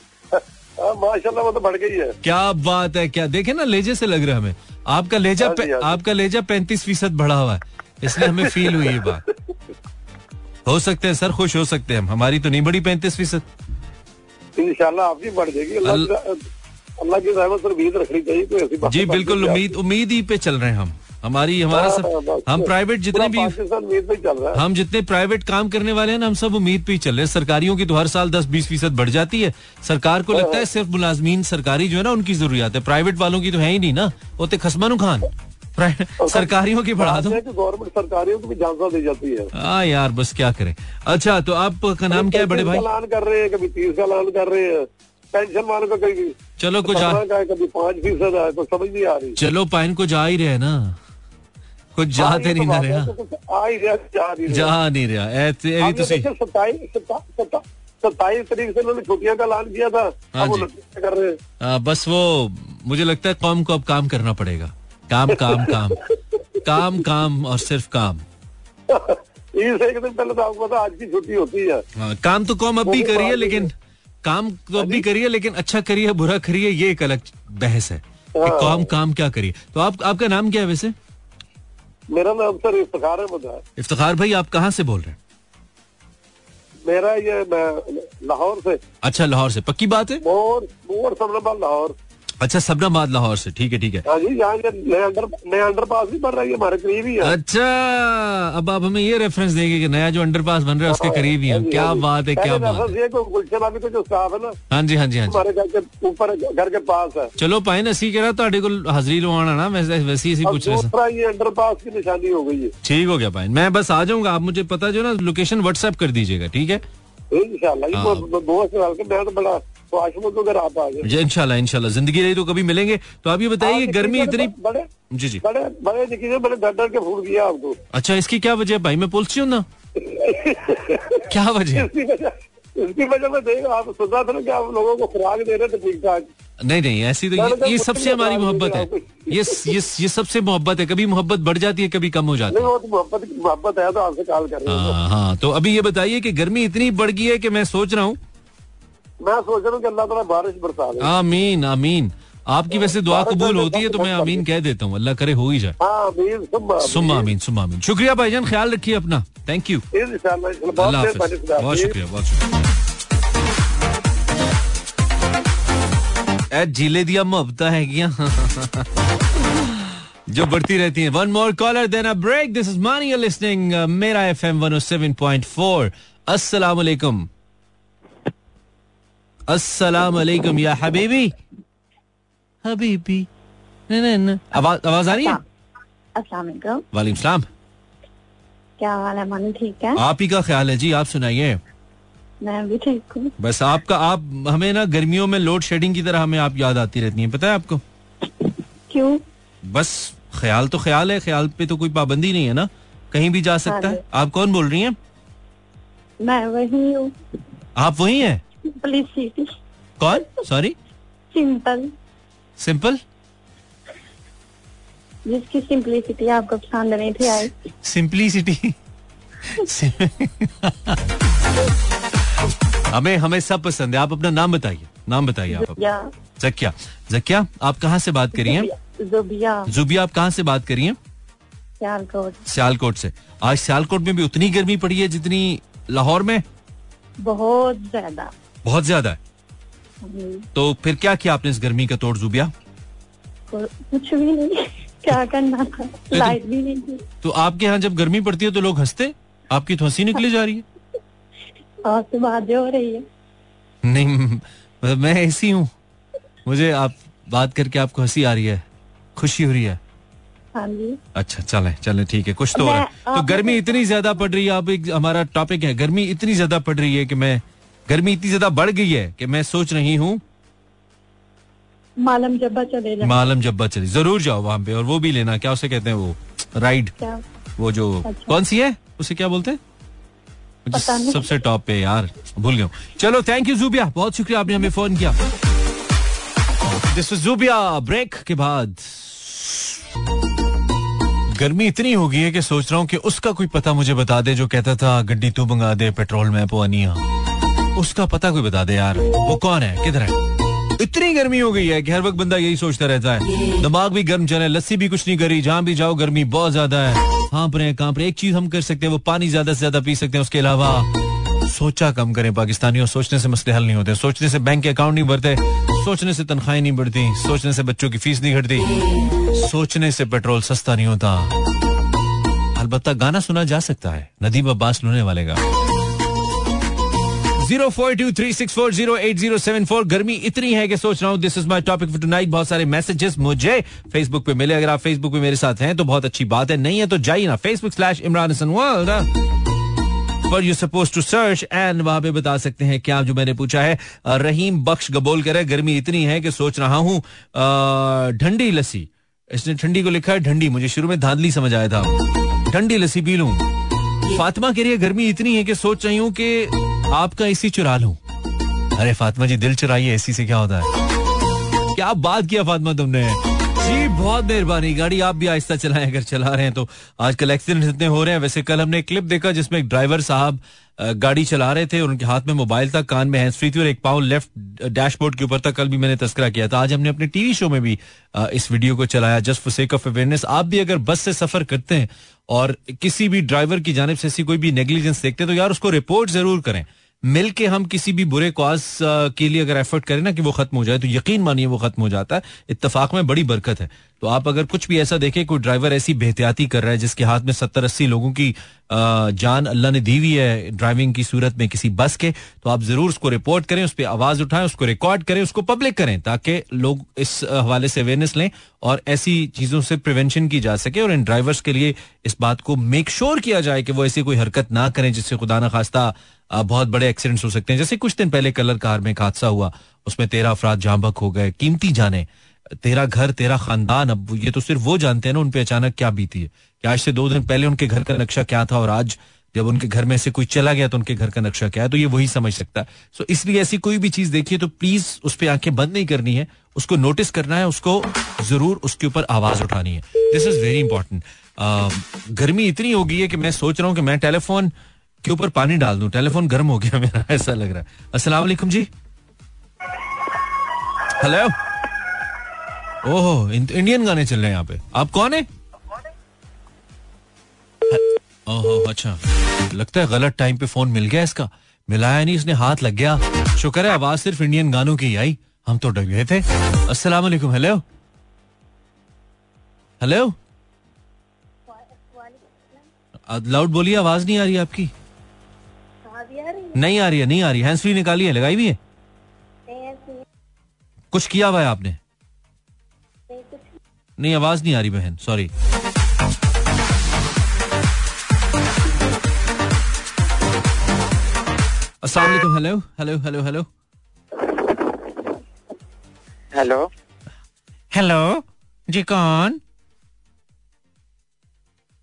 S5: हाँ, माशाल्लाह वो तो बढ़ गई है।
S1: क्या बात है क्या देखे ना लेजे से लग रहा है हमें। आपका लेजा
S5: हाँ जी,
S1: पे-
S5: हाँ।
S1: आपका लेजा पैंतीस फ़ीसद बढ़ा हुआ है। इसलिए हमें फील हुई ये बात। हो सकते हैं सर खुश हो सकते हैं हम। हमारी तो नहीं बढ़ी पैंतीस फ़ीसद।
S5: इंशाल्लाह आपकी बढ़ जाएगी। अल्लाह की- रहमत उम्मीद रखनी चाहिए
S1: जी बिल्कुल उम्मीद उम्मीद ही पे चल रहे हैं हम। हमारी हमारा
S5: हाँ,
S1: सब हम प्राइवेट जितने भी
S5: उम्मीद चल रहा है।
S1: हम जितने प्राइवेट काम करने वाले हैं ना हम सब उम्मीद पे ही चल रहे हैं। सरकारियों की तो हर साल दस बीस फ़ीसद बढ़ जाती है। सरकार को लगता है। सिर्फ़ मुलाजमीन सरकारी जो है ना उनकी जरूरियात है। प्राइवेट वालों की तो है ही नहीं ना। वो तो खसमानु खान। सरकारियों की बढ़ा दो।
S5: गवर्नमेंट सरकारियों को भी झांसा दी जाती है।
S1: हाँ यार बस क्या करें। अच्छा तो आपका नाम क्या है बड़े भाई?
S5: ऐलान कर रहे हैं कभी तीस का ऐलान कर रहे हैं। पेंशन वालों का कभी
S1: चलो कुछ आ,
S5: कभी पाँच फ़ीसद है तो समझ नहीं आ रही।
S1: चलो पाइन को जा ही रहे ना। कुछ जाते नहीं ना रहा
S5: आ ही रहा जा नहीं रहा।
S1: जा नहीं रहा। ऐसे तो
S5: सत्ताईस सत्ताईस तारीख से उन्होंने छुट्टियाँ का ऐलान किया था।
S1: हाँ जी।
S5: कर रहे हैं।
S1: आ, बस वो मुझे लगता है कौम को अब काम करना पड़ेगा। काम काम काम। काम काम और सिर्फ़ काम। [LAUGHS]
S5: ईद एक दिन पहले तो आपको पता आज की छुट्टी होती है।
S1: हाँ, काम तो कौम अब भी
S5: वो भी
S1: करी है
S5: बात
S1: लेकिन काम तो अब भी करिए लेकिन अच्छा करिए बुरा करिए ये एक अलग बहस है कि
S5: हाँ।
S1: कौम काम क्या करिए तो आप आपका नाम क्या है वैसे?
S5: मेरा नाम सर इफ्तार अहमद है।
S1: इफ्तार भाई आप कहाँ से बोल रहे हैं?
S5: मेरा ये लाहौर से।
S1: अच्छा लाहौर से। पक्की बात है?
S5: मोर मोर लाहौर।
S1: अच्छा सबनाबाद लाहौर से ठीक है ठीक है
S5: हाँ जी यहाँ ये नया अंडर नया अंडर पास भी बन रहा है ये हमारे करीब ही है
S1: अच्छा अब आप हमें ये रेफरेंस देंगे कि नया जो अंडरपास बन रहा है उसके करीब ही है
S5: हाँ जी,
S1: क्या
S5: हाँ जी।
S1: बात है क्या
S5: पहले
S1: बात
S5: रेफरेंस
S1: है
S5: ये को गुलशन अभी को जो स्टाफ है ना
S1: हाँ जी हाँ जी हाँ जी
S5: हमारे घर के ऊपर घर के पास है
S1: ਚਲੋ ਭਾਈ ਨਾ ਅਸੀਂ ਕਿਹੜਾ ਤੁਹਾਡੇ ਕੋਲ ਹਾਜ਼ਰੀ ਲਵਾਉਣਾ ਨਾ ਵੈਸੇ वैसे ही ਅਸੀਂ
S5: अब
S1: पूछ रहे थे
S5: दूसरा ये अंडर पास की निशानी हो गई है
S1: ठीक हो गया भाई मैं बस आ जाऊंगा आप मुझे पता जो ना लोकेशन व्हाट्सएप कर दीजिएगा ठीक है
S5: इंशाल्लाह ये मैं दोस्त से के मैं तो बड़ा तो अगर आप आ गए
S1: जी इंशाल्लाह इंशाल्लाह। ज़िंदगी रही तो कभी मिलेंगे। तो आप ये बताइए गर्मी इतनी
S5: बड़े
S1: जी जी।
S5: बड़े बड़े निकी मैंने डर डर के फ़ोन किया आपको।
S1: अच्छा इसकी क्या वजह है भाई? मैं पुलिस हूँ ना। क्या वजह है?
S5: इसकी वजह में देख आप रहा था ना कि आप लोगों को खुराक दे रहे थे ठीक ठाक
S1: नहीं नहीं ऐसी तो ये, ये सबसे हमारी मोहब्बत है। ये ये ये सबसे मोहब्बत है। कभी मोहब्बत बढ़ जाती है कभी कम हो जाती है।
S5: तो मोहब्बत मोहब्बत है तो आपसे कॉल कर रहे हैं।
S1: हाँ हाँ। तो अभी ये बताइए कि गर्मी इतनी बढ़ गई है कि मैं सोच रहा हूँ
S5: मैं सोच रहा हूँ कि अल्लाह ताला बारिश बरसा दे।
S1: आमीन आमीन। आपकी वैसे दुआ कबूल होती है तो मैं आमीन कह देता हूँ अल्लाह करे हो ही जाए।
S5: हाँ अमीन
S1: आमीन। सुम्मा आमीन शुक्रिया भाईजान ख्याल रखिए अपना। थैंक यू अल्लाह बहुत शुक्रिया। बहुत शुक्रिया ज़िले दिया मोहब्बत है जो बढ़ती रहती है। One more caller then a break this is Mani listening Mera FM 107.4 अस्सलाम वालेकुम अस्सलाम वालेकुम या हबीबी हबीबी आवाज़ आवाज़ आ रही है
S2: अस्सलाम वालेकुम
S1: वालेकुम सलाम
S2: क्या हाल है मानी ठीक है
S1: आप ही का ख्याल है जी आप सुनाइए
S2: मैं भी ठीक हूँ
S1: बस आपका आप हमें ना गर्मियों में लोड शेडिंग की तरह हमें आप याद आती रहती हैं पता है आपको
S2: क्यों
S1: बस ख्याल तो ख्याल है ख्याल पे तो कोई पाबंदी नहीं है ना कहीं भी जा सकता है आप कौन बोल रही हैं
S2: मैं वही हूँ
S1: आप वही हैं
S2: सिंपलिसिटी
S1: कौन? सॉरी
S2: सिंपल
S1: सिंपल
S2: जिसकी सिंपलिसिटी आपको पसंद नहीं थी आई।
S1: सिंपलिसिटी हमें हमें सब पसंद है। आप अपना नाम बताइए। नाम बताइए आप जकिया। जकिया आप कहाँ से बात करी हैं
S2: जुबिया।
S1: जुबिया आप कहाँ से बात करी हैं
S2: सियालकोट।
S1: सियालकोट से। आज सियालकोट में भी उतनी गर्मी पड़ी है जितनी लाहौर में?
S2: बहुत ज़्यादा।
S1: बहुत ज़्यादा है। तो फिर क्या किया आपने इस गर्मी का तोड़ जुबिया?
S2: कुछ भी नहीं। [LAUGHS] क्या करना था? लाइट भी नहीं थी।
S1: तो आपके यहाँ जब गर्मी पड़ती है तो लोग हँसते? आपकी तो हँसी निकली जा रही है। [LAUGHS]
S2: बातें हो रही है।
S1: नहीं मतलब मैं ऐसी हूँ। मुझे आप बात करके आपको हँसी आ रही है खुशी हो रही है।
S2: हाँ
S1: अच्छा चले चले ठीक है कुछ तो हो रहा है। तो गर्मी इतनी ज़्यादा पड़ रही है आप एक हमारा टॉपिक है गर्मी इतनी ज़्यादा पड़ रही है कि मैं गर्मी इतनी ज़्यादा बढ़ गई है कि मैं सोच रही हूँ
S2: मालम जब्बा चले
S1: मालम जब्बा चली ज़रूर जाओ वहाँ पे और वो भी लेना क्या उसे कहते हैं वो राइड। वो जो
S2: अच्छा।
S1: कौन सी है? उसे क्या बोलते हैं। सबसे टॉप पे यार भूल गया चलो थैंक यू जूबिया बहुत शुक्रिया आपने हमें फ़ोन किया। दिस जूबिया ब्रेक के बाद। गर्मी इतनी हो गई है कि सोच रहा हूँ कि उसका कोई पता मुझे बता दे जो कहता था गड्डी तू मंगा दे पेट्रोल में पोनिया उसका पता कोई बता दे यार। वो कौन है? किधर है? इतनी गर्मी हो गई है कि हर वक्त बंदा यही सोचता रहता है। दिमाग भी गर्म चले, लस्सी भी कुछ नहीं करी जहाँ भी जाओ, गर्मी बहुत ज़्यादा है। हाँप रहे काँप रहे एक चीज़ हम कर सकते हैं, वो पानी ज़्यादा से ज़्यादा पी सकते हैं, उसके अलावा सोचा कम करें पाकिस्तानियों, सोचने से मसले हल नहीं होते। सोचने से बैंक के अकाउंट नहीं बढ़ते, सोचने से तनख्वाहें नहीं बढ़ती, सोचने से बच्चों की फ़ीस नहीं घटती, सोचने से पेट्रोल सस्ता नहीं होता। अलबत्ता गाना सुना जा सकता है, नदीम अब्बास लूने वाले का। Zero four two three six four zero eight zero seven four गर्मी इतनी है कि सोच रहा हूँ this is my topic for tonight बहुत सारे मैसेजेस मुझे फेसबुक पे मिले। अगर आप फेसबुक पे मेरे साथ हैं तो बहुत अच्छी बात है। नहीं है तो जाइए ना Facebook slash Imran Hasan world पर you suppose to search and वहाँ पे बता सकते हैं क्या जो मैंने पूछा है। रहीम बख्श गबोल करे, गर्मी इतनी है कि सोच रहा हूँ ठंडी लस्सी। इसने ठंडी को लिखा है ठंडी मुझे शुरू में धांधली समझ आया था। ठंडी लस्सी पी लूँ। फातिमा रही है, गर्मी इतनी है कि सोच रही हूँ कि आपका एसी चुरा लू। अरे फातिमा जी, दिल चुराइए एसी से क्या होता है? क्या बात किया फातिमा तुमने? जी, बहुत मेहरबानी। गाड़ी आप भी आहिस्ता चलाएँ, अगर चला रहे हैं तो। आजकल एक्सीडेंट इतने हो रहे हैं। वैसे कल हमने एक क्लिप देखा जिसमें एक ड्राइवर साहब गाड़ी चला रहे थे और उनके हाथ में मोबाइल था, कान में हैंड्स फ्री थी और एक पाउंड लेफ़्ट डैशबोर्ड के ऊपर था। कल भी मैंने तस्करा किया था। आज हमने अपने टीवी शो में भी इस वीडियो को चलाया just for sake of awareness आप भी अगर बस से सफ़र करते हैं और किसी भी ड्राइवर की जानब से ऐसी कोई भी नेग्लिजेंस देखते हैं तो यार उसको रिपोर्ट ज़रूर करें। मिल के हम किसी भी बुरे कॉज के लिए अगर एफर्ट करें ना कि वो खत्म हो जाए तो यकीन मानिए वो खत्म हो जाता है। इत्तेफाक में बड़ी बरकत है। तो आप अगर कुछ भी ऐसा देखें कोई ड्राइवर ऐसी बेहतियाती कर रहा है जिसके हाथ में सत्तर अस्सी लोगों की अ, जान अल्लाह ने दी हुई है ड्राइविंग की सूरत में किसी बस के तो आप ज़रूर उसको रिपोर्ट करें उस पर आवाज़ उठाएँ उसको रिकॉर्ड करें उसको पब्लिक करें ताकि लोग इस अ, हवाले से अवेयरनेस लें और ऐसी चीज़ों से प्रिवेंशन की जा सके और इन ड्राइवर्स के लिए इस बात को मेक श्योर किया जाए कि वो ऐसी कोई हरकत ना करें जिससे खुदा ना खास्ता बहुत बड़े एक्सीडेंट्स हो सकते हैं। जैसे कुछ दिन पहले कलर कार में एक हादसा हुआ, उसमें तेरह अफराद जहाँ हो गए, कीमती जाने। तेरा घर तेरा खानदान, अब ये तो सिर्फ़ वो जानते हैं ना उन पे अचानक क्या बीती है। कि आज से दो दिन पहले उनके घर का नक्शा क्या था, और आज जब उनके घर में से कोई चला गया तो उनके घर का नक्शा क्या है तो ये वही समझ सकता है। सो इसलिए ऐसी कोई भी चीज़ देखिए तो प्लीज़ उस पर आँखें बंद नहीं करनी है। उसको नोटिस करना है, उसको ज़रूर उसके ऊपर आवाज़ उठानी है। दिस इज़ वेरी इंपॉर्टेंट गर्मी इतनी हो गई है कि मैं सोच रहा हूँ कि मैं टेलीफोन के ऊपर पानी डाल दूँ? टेलीफोन गर्म हो गया मेरा ऐसा लग रहा है। अस्सलाम वालेकुम जी। हेलो ओहो इंडियन गाने चल रहे हैं यहाँ पे। आप कौन है? ओहो अच्छा। लगता है गलत टाइम पे फ़ोन मिल गया इसका। मिलाया नहीं इसने हाथ लग गया। शुक्र है आवाज़ सिर्फ़ इंडियन गानों की आई। हम तो डर गए थे। अस्सलाम वालेकुम हेलो हेलो लाउड बोलिए आवाज़ नहीं आ रही आपकी। नहीं आ रही है नहीं आ रही हैंड्स फ्री निकाली है लगाई भी है? कुछ किया हुआ है आपने? नहीं आवाज़ नहीं आ रही बहन सॉरी अस्सलाम hello hello hello hello
S3: hello
S1: hello जी कौन?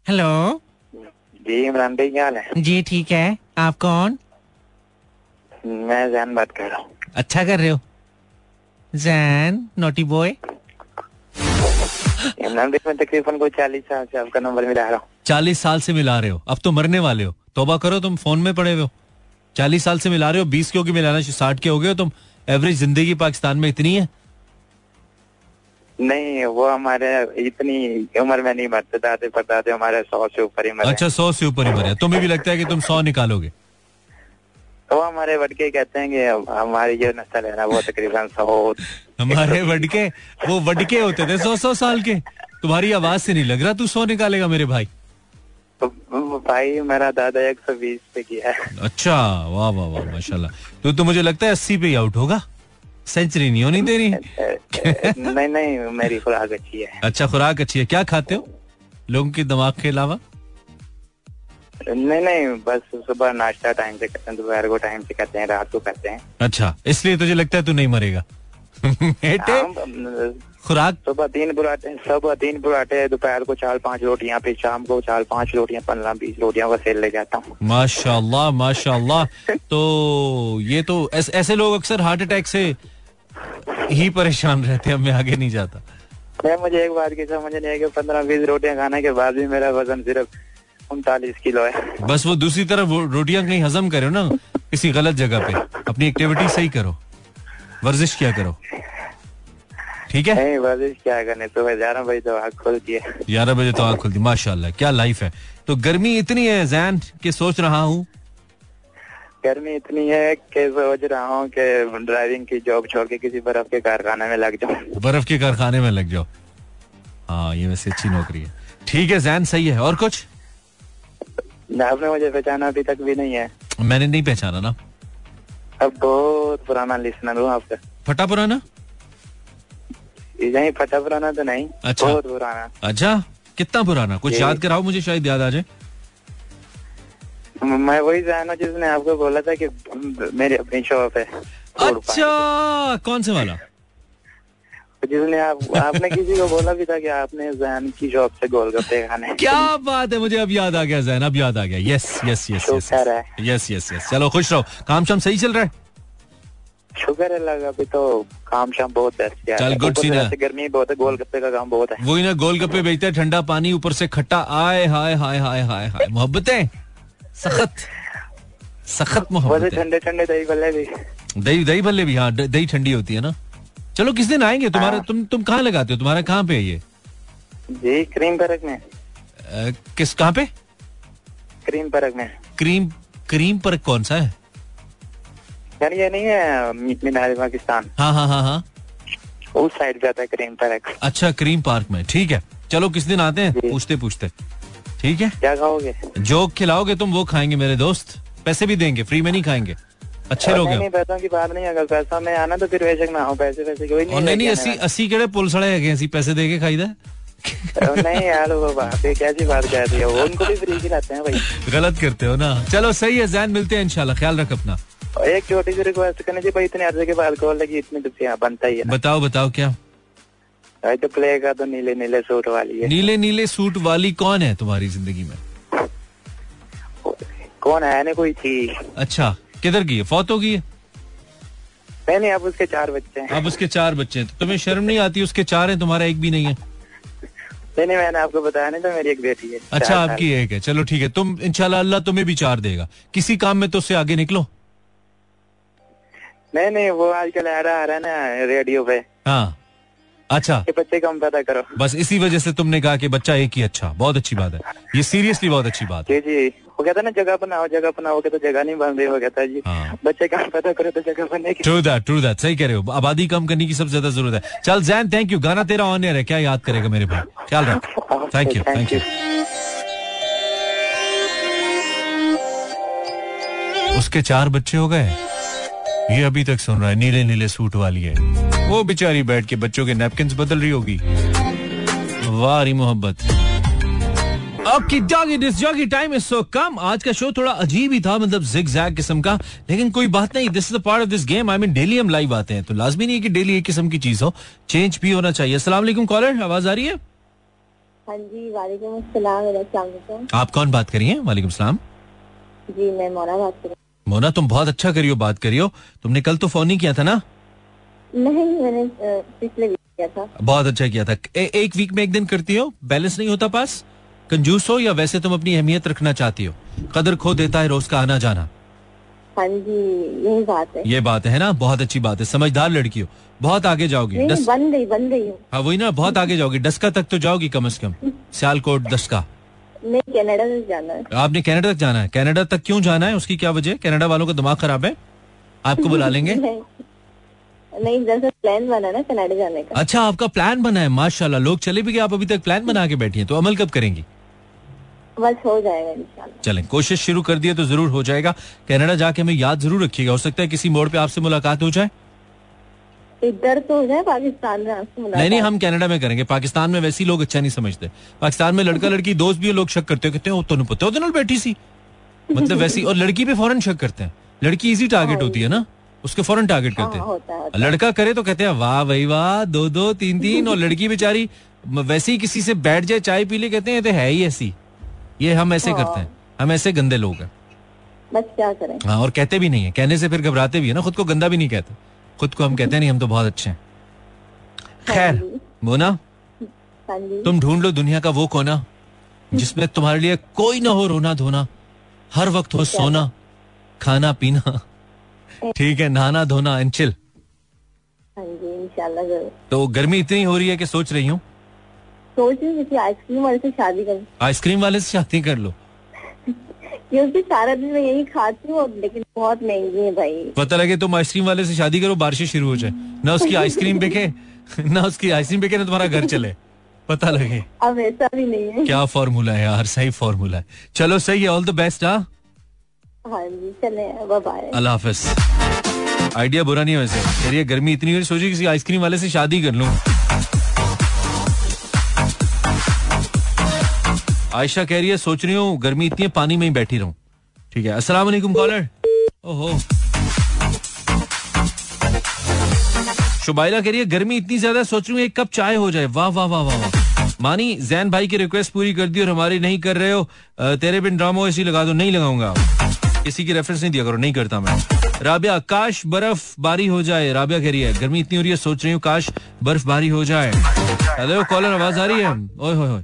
S1: हेलो
S3: जी इमरान भाई क्या हाल है?
S1: जी ठीक है। आप कौन?
S3: मैं जैन बात कर रहा हूँ।
S1: अच्छा कर रहे हो? जैन नोटी बॉय
S3: तकरीबन कोई चालीस साल से आपका नंबर मिला रहा हूँ
S1: चालीस साल से मिला रहे हो। अब तो मरने वाले हो। तोबा करो तुम फ़ोन में पड़े हुए हो। चालीस साल से मिला रहे हो बीस की मिलाना साठ के हो गए हो तुम। एवरेज ज़िंदगी पाकिस्तान में इतनी है?
S3: नहीं वो हमारे इतनी उम्र में नहीं परदादे हमारे सौ से ऊपर ही मरे
S1: अच्छा सौ से ऊपर ही मरे तुम्हें भी लगता है कि तुम सौ निकालोगे?
S3: तो हमारे वडके कहते हैं कि हमारी जो नस्ल है ना वो तकरीबन सौ
S1: हमारे वडके? वो वडके होते थे सौ सौ साल के। तुम्हारी आवाज़ से नहीं लग रहा तू सौ निकालेगा मेरे भाई।
S3: तो भाई मेरा दादा एक सौ बीस पे किया है।
S1: अच्छा वाह वाह वाह माशाल्लाह। तो तो मुझे लगता है अस्सी पे ही आउट होगा। सेंचुरी नहीं होनी तेरी
S3: नहीं नहीं मेरी खुराक अच्छी है।
S1: अच्छा खुराक अच्छी है। क्या खाते हो? लोगों के दिमाग के अलावा?
S3: नहीं नहीं बस सुबह नाश्ता टाइम से करते हैं दोपहर को टाइम से करते हैं रात को करते हैं।
S1: अच्छा इसलिए तुझे लगता है तू नहीं मरेगा? [LAUGHS] खुराक?
S3: सुबह तीन बुराटे सुबह तीन बुराटे दोपहर को चार पाँच रोटियाँ फिर शाम को चार पाँच रोटियाँ पंद्रह बीस रोटियाँ का सेल ले जाता हूँ।
S1: माशाल्लाह माशाल्लाह। [LAUGHS] तो ये तो ऐस, ऐसे लोग अक्सर हार्ट अटैक से ही परेशान रहते हैं मैं आगे नहीं जाता।
S3: मैं मुझे एक बात की समझ नहीं है कि पंद्रह बीस रोटियाँ खाने के बाद भी मेरा वज़न सिर्फ़ उनतालीस किलो है।
S1: बस वो दूसरी तरफ़ वो रोटियाँ कहीं हजम करो ना किसी गलत जगह पे। अपनी एक्टिविटी सही करो। वर्जिश क्या करो? ठीक है?
S3: नहीं वर्जिश क्या करने? सुबह ग्यारह बजे तो आँख खुलती है।
S1: ग्यारह बजे तो आँख खुलती माशाल्लाह क्या लाइफ है। तो गर्मी इतनी है जैन के सोच रहा हूँ।
S3: गर्मी इतनी है कि सोच रहा हूँ कि ड्राइविंग की जॉब छोड़ के किसी बर्फ़ के कारखाने में लग जाओ
S1: बर्फ़ के कारखाने में लग जाओ। हाँ ये वैसे अच्छी नौकरी है। ठीक है जैन सही है। और कुछ?
S3: आपने मुझे पहचाना अभी तक भी नहीं है।
S1: मैंने नहीं पहचाना ना।
S3: अब बहुत पुराना लिसनर हूँ आपका।
S1: फटा पुराना?
S3: यही फटा पुराना तो नहीं
S1: अच्छा।
S3: बहुत पुराना।
S1: अच्छा कितना पुराना? कुछ याद कराओ मुझे शायद याद आ जाए।
S3: मैं वही जाना जिसने आपको बोला था कि मेरी अपनी शॉप है।
S1: अच्छा कौन से वाला।
S3: जिसने आप आपने किसी को बोला भी था कि आपने जैन की शॉप से गोलगप्पे खाने।
S1: क्या बात है मुझे अब याद आ गया जैन अब याद आ गया। Yes yes
S3: yes yes
S1: yes yes yes चलो खुश रहो। काम शाम सही चल रहा है?
S3: शुक्र है लगा अभी तो काम शाम बहुत है।
S1: चल, good सी ना।
S3: गर्मी बहुत है गोलगप्पे का काम बहुत है।
S1: वही ना गोलगप्पे बेचते हैं ठंडा पानी ऊपर से खट्टा आए हाय हाय हाय हाय हाय। मोहब्बतें? सखत। सखत मोहब्बत।
S3: ठंडे ठंडे दही भल्ले भी।
S1: दही दही भल्ले भी हाँ दही ठंडी होती है ना। चलो किस दिन आएँगे? तुम्हारा तुम तुम कहाँ लगाते हो? तुम्हारा कहाँ पे है ये?
S3: जी क्रीम परक में।
S1: किस कहाँ पे?
S3: क्रीम परक में।
S1: क्रीम क्रीम पर कौन सा है?
S3: यार ये नहीं है पाकिस्तान।
S1: हाँ हाँ हाँ हाँ।
S3: उस साइड आता है क्रीम परक
S1: अच्छा क्रीम पार्क में। ठीक है। चलो किस दिन आते हैं? पूछते पूछते ठीक है?
S3: क्या खाओगे?
S1: जो खिलाओगे तुम वो खाएँगे मेरे दोस्त। पैसे भी देंगे फ्री में नहीं खाएँगे। अच्छे लोग हैं।
S3: पैसों की बात नहीं अगर पैसा में आना तो फिर बेशक ना हो पैसे पैसे कोई नहीं
S1: नहीं नहीं अस्सी अस्सी केड़े पुल सड़े है ऐसी पैसे दे के खाई दा।
S3: नहीं यार वो बात है कैसी बात कर रही है? वो उनको भी फ्री खिलाते हैं भाई।
S1: गलत करते हो ना। चलो सही है जैन मिलते हैं इंशाल्लाह ख्याल रख अपना।
S3: एक छोटी सी रिक्वेस्ट करनी चाहिए भाई इतने अर्जे के बाद लगी इतनी तो बनता ही है।
S1: बताओ बताओ क्या?
S3: भाई तो प्ले का तो नीले नीले सूट वाली है।
S1: नीले नीले सूट वाली कौन है तुम्हारी ज़िंदगी में?
S3: कौन है? ना कोई थी।
S1: अच्छा। किधर की है? फौत हो गई है?
S3: नहीं अब उसके चार बच्चे हैं।
S1: अब उसके चार बच्चे हैं। तो तुम्हें शर्म नहीं आती? उसके चार हैं तुम्हारा एक भी नहीं है।
S3: नहीं नहीं मैंने आपको बताया नहीं तो मेरी एक बेटी है।
S1: अच्छा आपकी एक है। चलो ठीक है तुम इंशाल्लाह अल्लाह तुम्हें भी चार देगा। किसी काम में तो उससे आगे निकलो।
S3: नहीं नहीं वो आजकल आ रहा है ना रेडियो पे।
S1: हाँ। अच्छा।
S3: कि बच्चे कम पैदा करो।
S1: बस इसी वजह से तुमने कहा कि बच्चा एक ही अच्छा। बहुत अच्छी बात है। ये सीरियसली बहुत अच्छी बात है।
S3: जी जी। वो कहता ना जगह बनाओ जगह बनाओ के तो जगह नहीं बन रही वो कहता है जी।
S1: हाँ।
S3: बच्चे कम पैदा करो तो जगह बनेगी
S1: ट्रू दैट ट्रू दैट सही कह रहे हो। आबादी कम करने की सबसे ज़्यादा ज़रूरत है। चल जैन थैंक यू गाना तेरा ऑन एयर है क्या याद करेगा मेरे भाई? ख्याल रख। थैंक यू थैंक यू उसके चार बच्चे हो गए। ये अभी तक सुन रहा है नीले नीले सूट वाली है। वो बेचारी बैठ के बच्चों के नैपकिन बदल रही होगी। वारी मोहब्बत। Okay doggy this joggy time is so come. आज का शो थोड़ा अजीब ही था मतलब जिग किस्म का। लेकिन कोई बात नहीं this is part of this game I mean daily हम लाइव आते हैं तो लाजमी नहीं है कि डेली एक किस्म की चीज़ हो। चेंज भी होना चाहिए। अस्सलाम वालेकुम कॉलर आवाज़ आ रही है?
S2: हाँ जी वालेकुम अस्सलाम
S1: आप कौन बात करिए वालेकुम सलाम।
S2: जी मैं मोना बात कर
S1: मोना तुम बहुत अच्छा करियो बात करियो। तुमने कल तो फ़ोन नहीं किया था ना?
S2: नहीं मैंने पिछले वीक किया था।
S1: बहुत अच्छा किया था। ए, एक वीक में एक दिन करती हो? बैलेंस नहीं होता पास? कंजूस हो या वैसे तुम अपनी अहमियत रखना चाहती हो? कदर खो देता है रोज का आना जाना।
S2: हाँ जी यही बात है।
S1: ये बात है ना? बहुत अच्छी बात है। समझदार लड़की हो। बहुत आगे जाओगी।
S2: नहीं
S1: दस
S2: बन गई बन गई हाँ।
S1: वही ना? बहुत आगे जाओगी। डस्का तक तो जाओगी कम से कम। [LAUGHS] सियालकोट दस्का
S2: नहीं कनाडा से जाना है।
S1: आपने कनाडा तक जाना है? कनाडा तक क्यों जाना है? उसकी क्या वजह? कनाडा वालों का दिमाग खराब है? आपको बुला लेंगे? [LAUGHS]
S2: नहीं। नहीं दरअसल प्लान बना ना कनाडा जाने का।
S1: अच्छा आपका प्लान बना है माशाल्लाह। लोग चले भी गए आप अभी तक प्लान बना के बैठी हैं तो अमल कब करेंगी?
S2: बस हो जाएगा
S1: चलें कोशिश शुरू कर दिए तो ज़रूर हो जाएगा। कनाडा जाके हमें याद ज़रूर रखिएगा। हो सकता है किसी मोड़ पे आपसे मुलाकात हो जाए।
S2: इधर तो हो जाए पाकिस्तान में आपसे
S1: नहीं
S2: मुलाकात।
S1: नहीं हम कनाडा में करेंगे। पाकिस्तान में वैसे ही लोग अच्छा नहीं समझते। पाकिस्तान में लड़का लड़की दोस्त भी लोग शक करते हो कहते हैं "ओ, तनु पता नाल बैठी सी। मतलब वैसी और लड़की पे फ़ौरन शक करते हैं। लड़की इजी टारगेट होती है ना? उसके फ़ौरन टारगेट करते
S2: हाँ, है,
S1: हैं। लड़का करे तो कहते हैं वाह भाई वाह दो दो तीन तीन और लड़की बेचारी वैसे ही किसी से बैठ जाए चाय पी ले कहते हैं तो है ही ऐसी। ये हम ऐसे हाँ। करते हैं। हम ऐसे गंदे लोग हैं।
S2: बस क्या करें?
S1: हाँ और कहते भी नहीं है। कहने से फिर घबराते भी है ना खुद को गंदा भी नहीं कहते। खुद को हम कहते हैं नहीं हम तो बहुत अच्छे हैं। खैर मोना
S2: हाँ
S1: तुम ढूंढ लो दुनिया का वो कोना जिसमें तुम्हारे लिए कोई ना हो रोना धोना हर वक्त हो सोना खाना पीना। ठीक है नहाना धोना एंड चिल।
S2: हाँ जी
S1: तो गर्मी इतनी हो रही है कि सोच रही हूँ
S2: सोच रही किसी आइसक्रीम वाले से शादी करूँ
S1: आइसक्रीम वाले से शादी कर लो।
S2: क्योंकि सारा दिन मैं यही खाती हूँ लेकिन बहुत महँगी है भाई।
S1: पता लगे तुम आइसक्रीम वाले से शादी करो बारिश शुरू हो जाए। ना उसकी आइसक्रीम बिके [LAUGHS] ना उसकी आइसक्रीम बिके ना तुम्हारा घर चले। पता लगे।
S2: अब ऐसा भी नहीं है।
S1: क्या फॉर्मूला है यार सही फॉर्मूला है। चलो सही है ऑल द बेस्ट हाँ?
S2: हाँ
S1: अल्लाह हाफिज। आइडिया बुरा नहीं है वैसे। गर्मी इतनी हो रही सोची किसी आइसक्रीम वाले से शादी कर लूँ। आयशा कह रही है, सोच रही हूँ, गर्मी इतनी है, पानी में ही बैठी रहूँ। ठीक है वालेकुम, कॉलर। ओहो। शुबाइला कह रही है, गर्मी इतनी ज़्यादा, सोच रही हूँ, एक कप चाय हो जाए। वाह वाह वाह वाह वाह। मानी, जैन भाई की रिक्वेस्ट पूरी कर दी और हमारी नहीं कर रहे हो। तेरे बिन ड्रामो ऐसी लगा दो, नहीं लगाऊँगा। किसी की रेफरेंस नहीं दिया करो, नहीं करता मैं। राबिया, काश बर्फ़ बारी हो जाए। राबिया कह रही है, गर्मी इतनी हो रही है, सोच रही हूँ, काश बर्फ़ बारी हो जाए। हेलो कॉलर आवाज़ आ रही है? ओए, होए होए।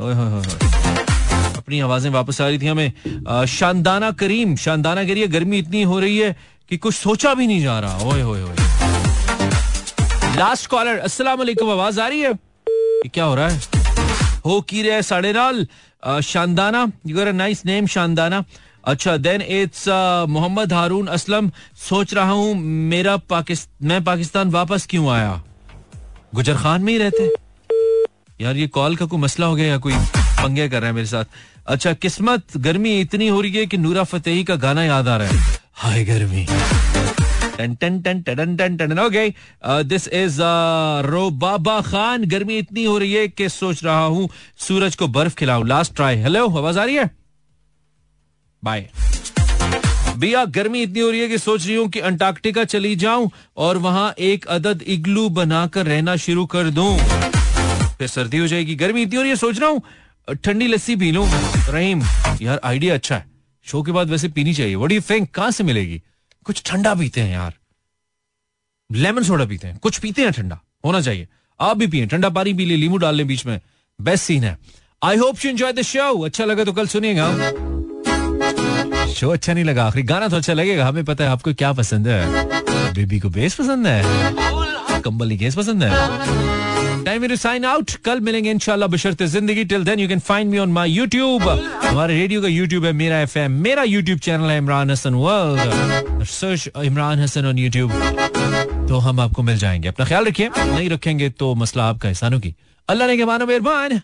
S1: अपनी आवाज़ें वापस आ रही थी हमें। शानदाना करीम, शानदाना रही है, गर्मी इतनी हो रही है कि कुछ सोचा भी नहीं जा रहा। ओए होए होए। लास्ट कॉलर अस्सलाम वालेकुम, आवाज़ आ रही है? क्या हो रहा है? हो की रहे साढ़े नाल। Shandana you got a nice name Shandana. अच्छा देन इट्स मोहम्मद हारून असलम सोच रहा हूँ, मेरा पाकिस्तान मैं पाकिस्तान वापस क्यों आया? गुजर खान में ही रहते। यार, ये कॉल का कोई मसला हो गया या कोई पंगे कर रहा है मेरे साथ? अच्छा किस्मत, गर्मी इतनी हो रही है कि नूरा फतेही का गाना याद आ रहा है। हाय, गर्मी। दिस इज़ रोबाबा खान, गर्मी इतनी हो रही है कि सोच रहा हूँ सूरज को बर्फ़ खिलाऊं। लास्ट ट्राई हेलो आवाज़ आ रही है? बाय भैया गर्मी इतनी हो रही है कि सोच रही हूँ कि अंटार्कटिका चली जाऊँ और वहाँ एक अदद इग्लू बनाकर रहना शुरू कर दूँ। फिर सर्दी हो जाएगी, गर्मी इतनी रही है, सोच रहा हूँ ठंडी लस्सी पी लू। रहीम, यार आइडिया अच्छा है। शो के बाद वैसे पीनी चाहिए। व्हाट यू थिंक कहाँ से मिलेगी? कुछ ठंडा पीते हैं यार। लेमन सोडा पीते हैं। कुछ पीते हैं ठंडा। होना चाहिए। आप भी पिए। ठंडा पानी पी ले लींबू डाल ले बीच में। बेस्ट सीन है। I hope you enjoy the show अच्छा लगा तो कल सुनिएगा। शो अच्छा नहीं लगा। आखिरी गाना तो अच्छा लगेगा। हमें पता है आपको क्या पसंद है। बेबी को बेस पसंद है। कंबल केस पसंद है। टाइम टू साइन आउट कल मिलेंगे इंशाल्लाह बशर्ते ज़िंदगी। Till then you can find me on my YouTube हमारे रेडियो का यूट्यूब है, Mera FM Mera YouTube channel है, Imran Hasan world search Imran Hasan on YouTube तो हम आपको मिल जाएँगे। अपना ख्याल रखिए, नहीं रखेंगे तो मसला आपका एहसानों की अल्लाह ने के मानो मेहरबान।